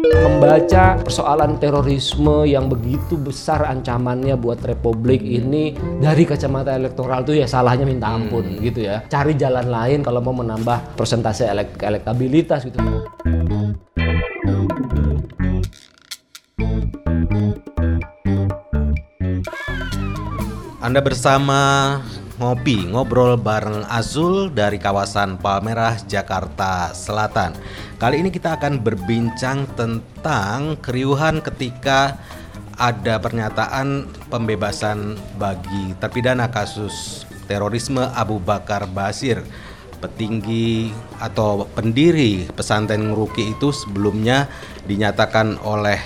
Membaca persoalan terorisme yang begitu besar ancamannya buat republik ini dari kacamata elektoral tuh ya salahnya minta ampun gitu ya. Cari jalan lain kalau mau menambah persentase elek- elektabilitas gitu. Anda bersama ngopi ngobrol bareng Azul dari kawasan Palmerah Jakarta Selatan. Kali ini kita akan berbincang tentang keriuhan ketika ada pernyataan pembebasan bagi terpidana kasus terorisme Abu Bakar Basir. Petinggi atau pendiri pesantren Ngeruki itu sebelumnya dinyatakan oleh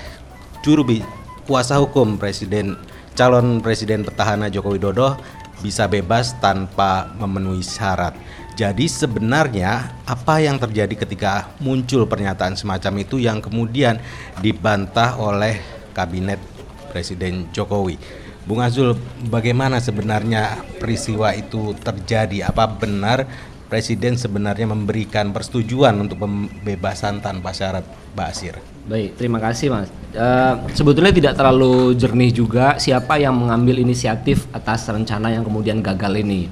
juru kuasa hukum Presiden calon Presiden petahana Joko Widodo bisa bebas tanpa memenuhi syarat. Jadi sebenarnya apa yang terjadi ketika muncul pernyataan semacam itu yang kemudian dibantah oleh kabinet Presiden Jokowi. Bung Azul, bagaimana sebenarnya peristiwa itu terjadi? Apa benar Presiden sebenarnya memberikan persetujuan untuk pembebasan tanpa syarat Basir? Baik, terima kasih Mas. Eh, sebetulnya tidak terlalu jernih juga siapa yang mengambil inisiatif atas rencana yang kemudian gagal ini.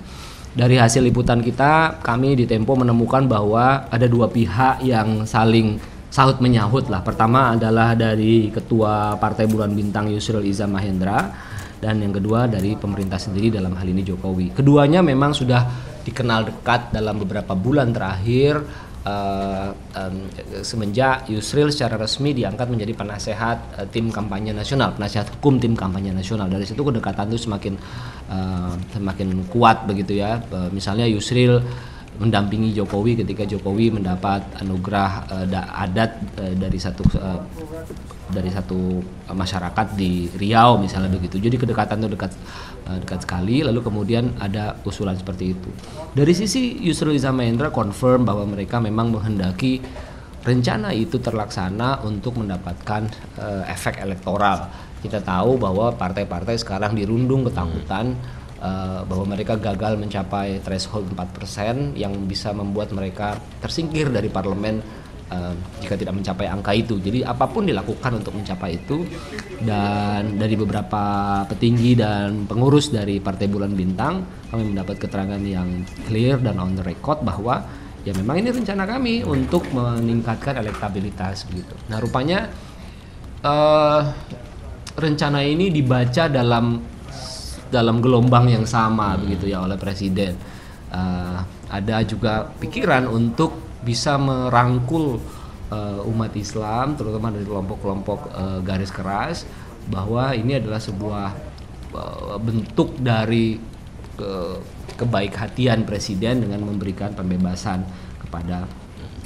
Dari hasil liputan kita, kami di Tempo menemukan bahwa ada dua pihak yang saling sahut menyahut lah. Pertama adalah dari Ketua Partai Bulan Bintang Yusril Iza Mahendra dan yang kedua dari pemerintah sendiri dalam hal ini Jokowi. Keduanya memang sudah dikenal dekat dalam beberapa bulan terakhir uh, um, semenjak Yusril secara resmi diangkat menjadi penasehat uh, tim kampanye nasional, penasehat hukum tim kampanye nasional. Dari situ kedekatan itu semakin uh, semakin kuat begitu ya. Uh, misalnya Yusril mendampingi Jokowi ketika Jokowi mendapat anugerah uh, da adat uh, dari satu uh, dari satu masyarakat di Riau misalnya begitu. Jadi kedekatan itu dekat dekat sekali. Lalu kemudian ada usulan seperti itu. Dari sisi Yusril Iza Mahendra confirm bahwa mereka memang menghendaki rencana itu terlaksana untuk mendapatkan uh, efek elektoral. Kita tahu bahwa partai-partai sekarang dirundung ketakutan uh, bahwa mereka gagal mencapai threshold 4% yang bisa membuat mereka tersingkir dari parlemen uh, jika tidak mencapai angka itu. Jadi apa pun dilakukan untuk mencapai itu dan dari beberapa petinggi dan pengurus dari Partai Bulan Bintang kami mendapat keterangan yang clear dan on the record bahwa ya memang ini rencana kami untuk meningkatkan elektabilitas begitu. Nah rupanya uh, rencana ini dibaca dalam dalam gelombang yang sama begitu ya oleh presiden. Uh, ada juga pikiran untuk bisa merangkul uh, umat Islam, terutama dari kelompok-kelompok uh, garis keras, bahwa ini adalah sebuah uh, bentuk dari ke, kebaik-hatian presiden dengan memberikan pembebasan kepada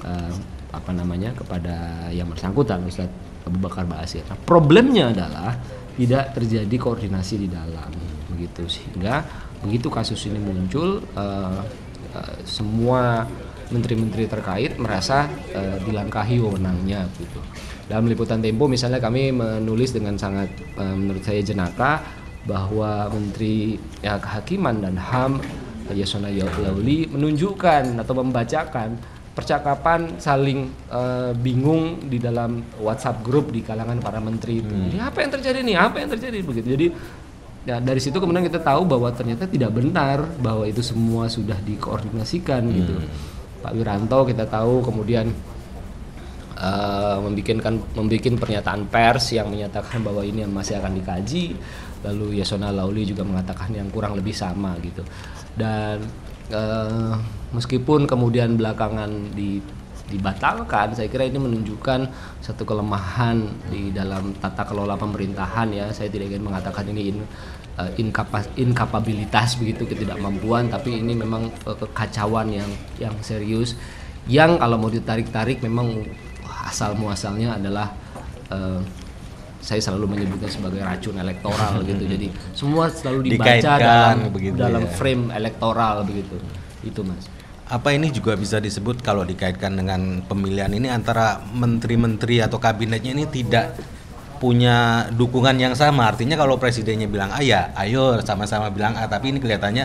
uh, apa namanya kepada yang bersangkutan Ustadz Abu Bakar Basir. Nah, problemnya adalah tidak terjadi koordinasi di dalam begitu sehingga begitu kasus ini muncul uh, uh, semua menteri-menteri terkait merasa uh, dilangkahi wewenangnya gitu. Dalam liputan Tempo misalnya kami menulis dengan sangat uh, menurut saya jenaka bahwa Menteri ya, Kehakiman dan HAM Yasona Lauli menunjukkan atau membacakan percakapan saling uh, bingung di dalam WhatsApp grup di kalangan para menteri itu. Hmm. Jadi apa yang terjadi nih? Apa yang terjadi begitu. Jadi ya dari situ kemudian kita tahu bahwa ternyata tidak benar bahwa itu semua sudah dikoordinasikan hmm. gitu. Pak Wiranto kita tahu kemudian uh, membikinkan membikin pernyataan pers yang menyatakan bahwa ini masih akan dikaji. Lalu Yasona Lauli juga mengatakan yang kurang lebih sama gitu. Dan uh, meskipun kemudian belakangan di dibatalkan, saya kira ini menunjukkan satu kelemahan di dalam tata kelola pemerintahan ya. Saya tidak ingin mengatakan ini in, uh, inkapas, inkapabilitas begitu ketidakmampuan, tapi ini memang uh, kekacauan yang yang serius yang kalau mau ditarik-tarik memang asal muasalnya adalah uh, saya selalu menyebutnya sebagai racun elektoral gitu. Jadi semua selalu dibaca Dikaitkan dalam begitu dalam ya. frame elektoral begitu. Itu Mas. Apa ini juga bisa disebut kalau dikaitkan dengan pemilihan ini antara menteri-menteri atau kabinetnya ini tidak punya dukungan yang sama. Artinya kalau presidennya bilang A ya, ayo sama-sama bilang A, tapi ini kelihatannya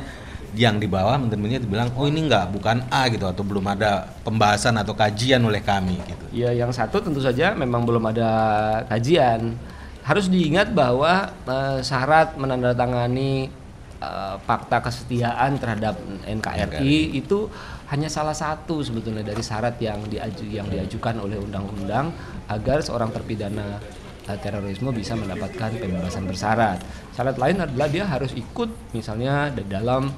yang di bawah menterinya dibilang oh ini enggak bukan A gitu atau belum ada pembahasan atau kajian oleh kami gitu. Ya yang satu tentu saja memang belum ada kajian. Harus diingat bahwa uh, syarat menandatangani uh, fakta kesetiaan terhadap NKRI itu hanya salah satu sebetulnya dari syarat yang diaju yang diajukan oleh undang-undang agar seorang terpidana uh, terorisme bisa mendapatkan pembebasan bersyarat. Syarat lain adalah dia harus ikut misalnya dalam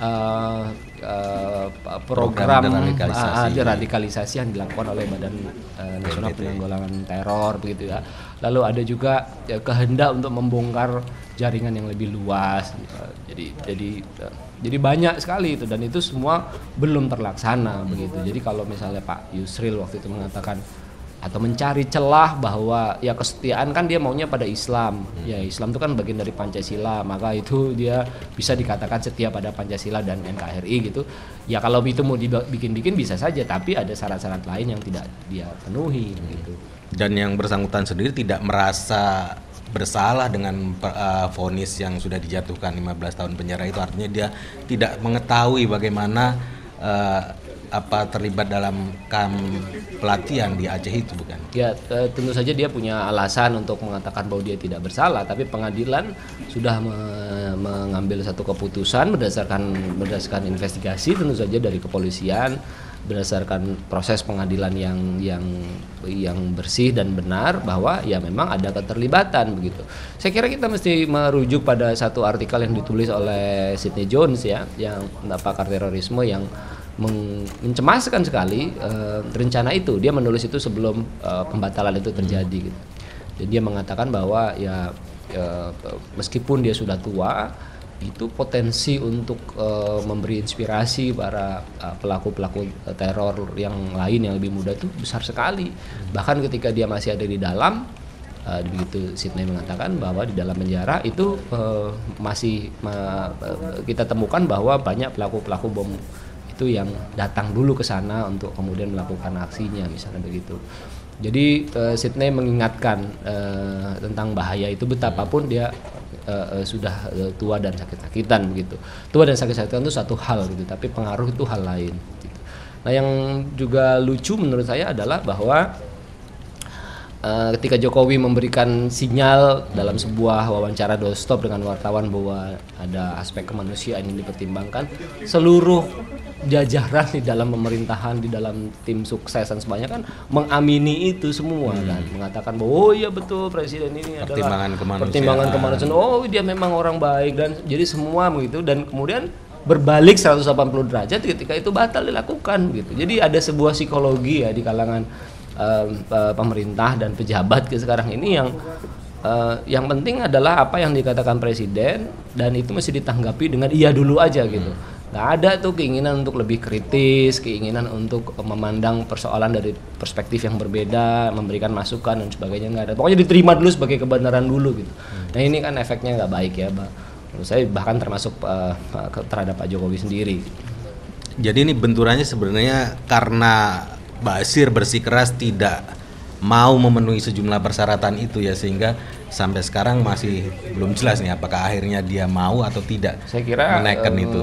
uh, uh, program, program deradikalisasi. Uh, deradikalisasi yang dilakukan oleh Badan uh, Nasional Penanggulangan Teror begitu ya. Lalu ada juga ya, kehendak untuk membongkar jaringan yang lebih luas. Uh, jadi jadi uh, jadi banyak sekali itu dan itu semua belum terlaksana begitu. Jadi kalau misalnya Pak Yusril waktu itu mengatakan atau mencari celah bahwa ya kesetiaan kan dia maunya pada Islam. Hmm. Ya Islam itu kan bagian dari Pancasila, maka itu dia bisa dikatakan setia pada Pancasila dan NKRI gitu. Ya kalau itu mau dibikin-bikin bisa saja, tapi ada syarat-syarat lain yang tidak dia penuhi hmm. gitu. Dan yang bersangkutan sendiri tidak merasa bersalah dengan uh, vonis yang sudah dijatuhkan 15 tahun penjara itu artinya dia tidak mengetahui bagaimana uh, apa terlibat dalam kam pelatihan di Aceh itu bukan? Ya tentu saja dia punya alasan untuk mengatakan bahwa dia tidak bersalah, tapi pengadilan sudah me mengambil satu keputusan berdasarkan berdasarkan investigasi tentu saja dari kepolisian berdasarkan proses pengadilan yang yang yang bersih dan benar bahwa ya memang ada keterlibatan begitu. Saya kira kita mesti merujuk pada satu artikel yang ditulis oleh Sidney Jones ya yang pakar terorisme yang mencemaskan sekali uh, rencana itu. Dia menulis itu sebelum uh, pembatalan itu terjadi. Gitu. Jadi dia mengatakan bahwa ya uh, meskipun dia sudah tua, itu potensi untuk uh, memberi inspirasi para pelaku-pelaku uh, teror yang lain yang lebih muda itu besar sekali. Bahkan ketika dia masih ada di dalam, uh, begitu Sydney mengatakan bahwa di dalam penjara itu uh, masih uh, kita temukan bahwa banyak pelaku-pelaku bom itu yang datang dulu ke sana untuk kemudian melakukan aksinya misalnya begitu. Jadi uh, Sydney mengingatkan uh, tentang bahaya itu betapapun dia uh, uh, sudah uh, tua dan sakit-sakitan begitu. Tua dan sakit-sakitan itu satu hal gitu, tapi pengaruh itu hal lain. Gitu. Nah yang juga lucu menurut saya adalah bahwa uh, ketika Jokowi memberikan sinyal dalam sebuah wawancara doorstop dengan wartawan bahwa ada aspek kemanusiaan yang dipertimbangkan, seluruh jajaran di dalam pemerintahan di dalam tim sukses dan sebanyak kan mengamini itu semua hmm. kan mengatakan bahwa oh iya betul presiden ini pertimbangan adalah kemanusiaan. pertimbangan kemanusiaan oh dia memang orang baik dan jadi semua begitu dan kemudian berbalik 180 derajat ketika itu batal dilakukan gitu jadi ada sebuah psikologi ya di kalangan uh, uh, pemerintah dan pejabat ke sekarang ini yang uh, yang penting adalah apa yang dikatakan presiden dan itu mesti ditanggapi dengan iya dulu aja gitu. Hmm. Nggak ada tuh keinginan untuk lebih kritis keinginan untuk memandang persoalan dari perspektif yang berbeda memberikan masukan dan sebagainya nggak ada. Pokoknya diterima dulu sebagai kebenaran dulu gitu. Hmm. nah ini kan efeknya nggak baik ya bang menurut saya bahkan termasuk uh, terhadap Pak Jokowi sendiri. Jadi ini benturannya sebenarnya karena Basir bersikeras tidak mau memenuhi sejumlah persyaratan itu ya sehingga sampai sekarang masih belum jelas nih apakah akhirnya dia mau atau tidak saya kira menaikkan um, itu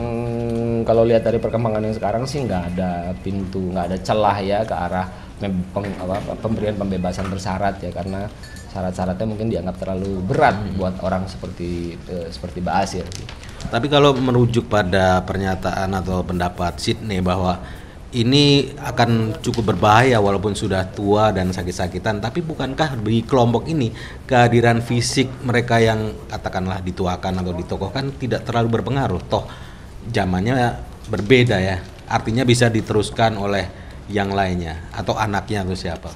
kalau lihat dari perkembangan yang sekarang sih nggak ada pintu, nggak ada celah ya ke arah peng, apa, pemberian pembebasan bersyarat ya karena syarat-syaratnya mungkin dianggap terlalu berat hmm. buat orang seperti eh, seperti Basir. Tapi kalau merujuk pada pernyataan atau pendapat Sydney bahwa ini akan cukup berbahaya walaupun sudah tua dan sakit-sakitan tapi bukankah bagi kelompok ini kehadiran fisik mereka yang katakanlah dituakan atau ditokohkan tidak terlalu berpengaruh toh zamannya berbeda ya. Artinya bisa diteruskan oleh yang lainnya atau anaknya atau siapa?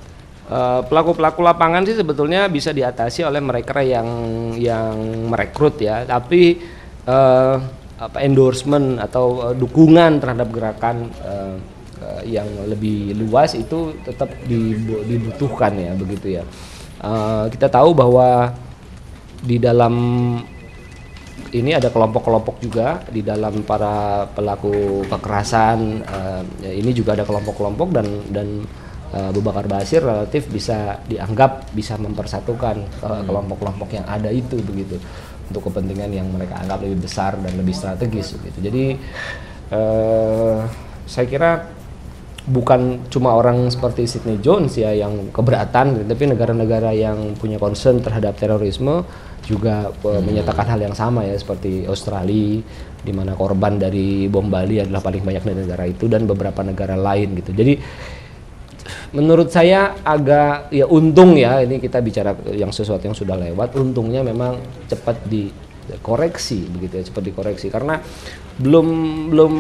Eh, pelaku-pelaku lapangan sih sebetulnya bisa diatasi oleh mereka yang yang merekrut ya, tapi uh, apa endorsement atau uh, dukungan terhadap gerakan uh, uh, yang lebih luas itu tetap dibutuhkan ya begitu ya. Uh, kita tahu bahwa di dalam ini ada kelompok-kelompok juga di dalam para pelaku kekerasan. Uh, ini juga ada kelompok-kelompok dan dan uh, Abu Bakar Basir relatif bisa dianggap bisa mempersatukan kelompok kelompok-kelompok yang ada itu begitu. untuk kepentingan yang mereka anggap lebih besar dan lebih strategis gitu. Jadi uh, saya kira bukan cuma orang seperti Sydney Jones ya yang keberatan, tapi negara-negara yang punya concern terhadap terorisme juga uh, hmm. menyatakan hal yang sama ya seperti Australia di mana korban dari bom Bali adalah paling banyak dari negara itu dan beberapa negara lain gitu. Jadi menurut saya agak ya untung ya ini kita bicara yang sesuatu yang sudah lewat untungnya memang cepat dikoreksi begitu ya cepat dikoreksi. Karena belum belum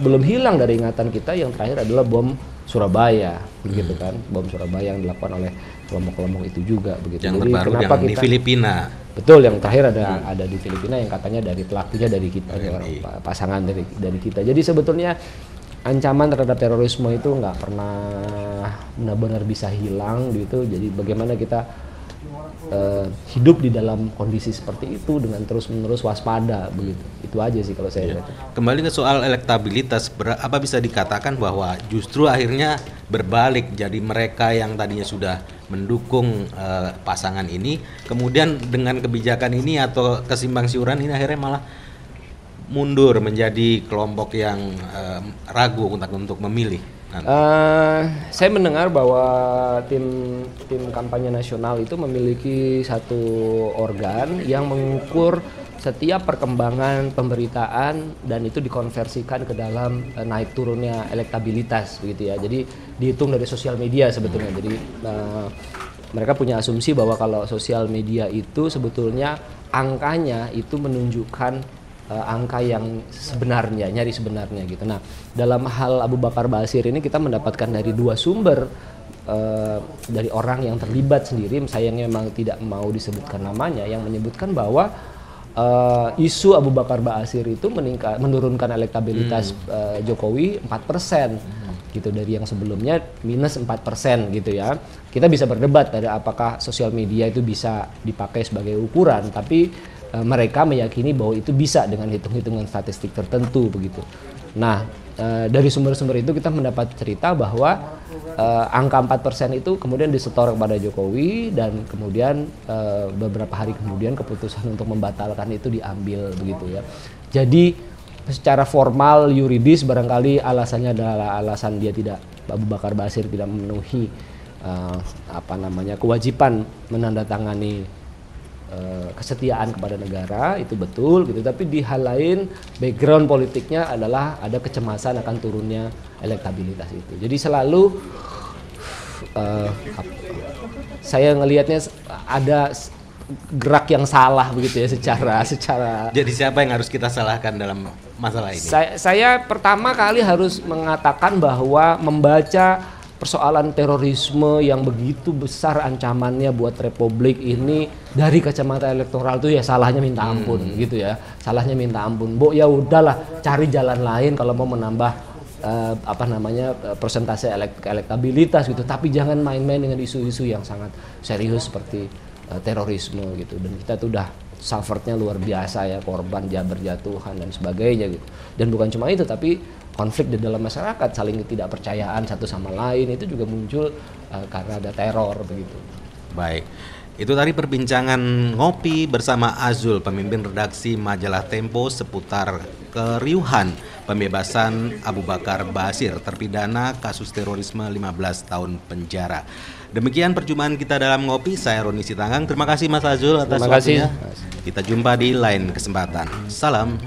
belum hilang dari ingatan kita yang terakhir adalah bom Surabaya begitu hmm. kan. Bom Surabaya yang dilakukan oleh kelompok-kelompok itu juga begitu. Yang Jadi kenapa yang kita, di Filipina. Betul yang terakhir ada hmm. ada di Filipina yang katanya dari pelakunya dari kita orang pasangan dari dari kita. Jadi sebetulnya ancaman terhadap terorisme itu nggak pernah benar-benar bisa hilang gitu. Jadi bagaimana kita uh, hidup di dalam kondisi seperti itu dengan terus-menerus waspada begitu itu aja sih kalau saya ya. lihat kembali ke soal elektabilitas apa bisa dikatakan bahwa justru akhirnya berbalik jadi mereka yang tadinya sudah mendukung uh, pasangan ini kemudian dengan kebijakan ini atau kesimbang siuran ini akhirnya malah mundur menjadi kelompok yang uh, ragu untuk untuk memilih? Uh, saya mendengar bahwa tim tim kampanye nasional itu memiliki satu organ yang mengukur setiap perkembangan pemberitaan dan itu dikonversikan ke dalam uh, naik turunnya elektabilitas begitu ya. Jadi dihitung dari sosial media sebetulnya. Jadi uh, mereka punya asumsi bahwa kalau sosial media itu sebetulnya angkanya itu menunjukkan uh, angka yang sebenarnya, nyari sebenarnya gitu. Nah, dalam hal Abu Bakar Basir ini kita mendapatkan dari dua sumber uh, dari orang yang terlibat sendiri, sayangnya memang tidak mau disebutkan namanya, yang menyebutkan bahwa uh, isu Abu Bakar Basir itu meningkat, menurunkan elektabilitas hmm. uh, Jokowi 4% hmm. gitu dari yang sebelumnya minus 4% gitu ya. Kita bisa berdebat dari apakah sosial media itu bisa dipakai sebagai ukuran, tapi Eh, mereka meyakini bahwa itu bisa dengan hitung-hitungan statistik tertentu begitu. Nah, e, dari sumber-sumber itu kita mendapat cerita bahwa e, angka 4% itu kemudian disetor kepada Jokowi dan kemudian e, beberapa hari kemudian keputusan untuk membatalkan itu diambil begitu ya. Jadi secara formal yuridis barangkali alasannya adalah alasan dia tidak Abu Bakar Basir tidak memenuhi uh, apa namanya kewajiban menandatangani Eh, kesetiaan kepada negara itu betul gitu. Tapi di hal lain background politiknya adalah ada kecemasan akan turunnya elektabilitas itu. Jadi selalu uh, saya ngelihatnya ada gerak yang salah begitu ya secara secara jadi siapa yang harus kita salahkan dalam masalah ini? Saya, saya pertama kali harus mengatakan bahwa membaca persoalan terorisme yang begitu besar ancamannya buat republik ini dari kacamata elektoral tuh ya salahnya minta ampun hmm. gitu ya. Salahnya minta ampun. Bu ya udahlah cari jalan lain kalau mau menambah uh, apa namanya uh, persentase elek elektabilitas gitu. Tapi jangan main-main dengan isu-isu yang sangat serius seperti uh, terorisme gitu. Dan kita tuh udah suffernya luar biasa ya korban berjatuhan dan sebagainya gitu. Dan bukan cuma itu tapi konflik di dalam masyarakat saling ketidakpercayaan satu sama lain itu juga muncul uh, karena ada teror begitu. Baik. Itu tadi perbincangan ngopi bersama Azul, pemimpin redaksi majalah Tempo seputar keriuhan pembebasan Abu Bakar Basir, terpidana kasus terorisme 15 tahun penjara. Demikian perjumpaan kita dalam ngopi. Saya Roni Sitanggang. Terima kasih Mas Azul atas waktunya. Kita jumpa di lain kesempatan. Salam.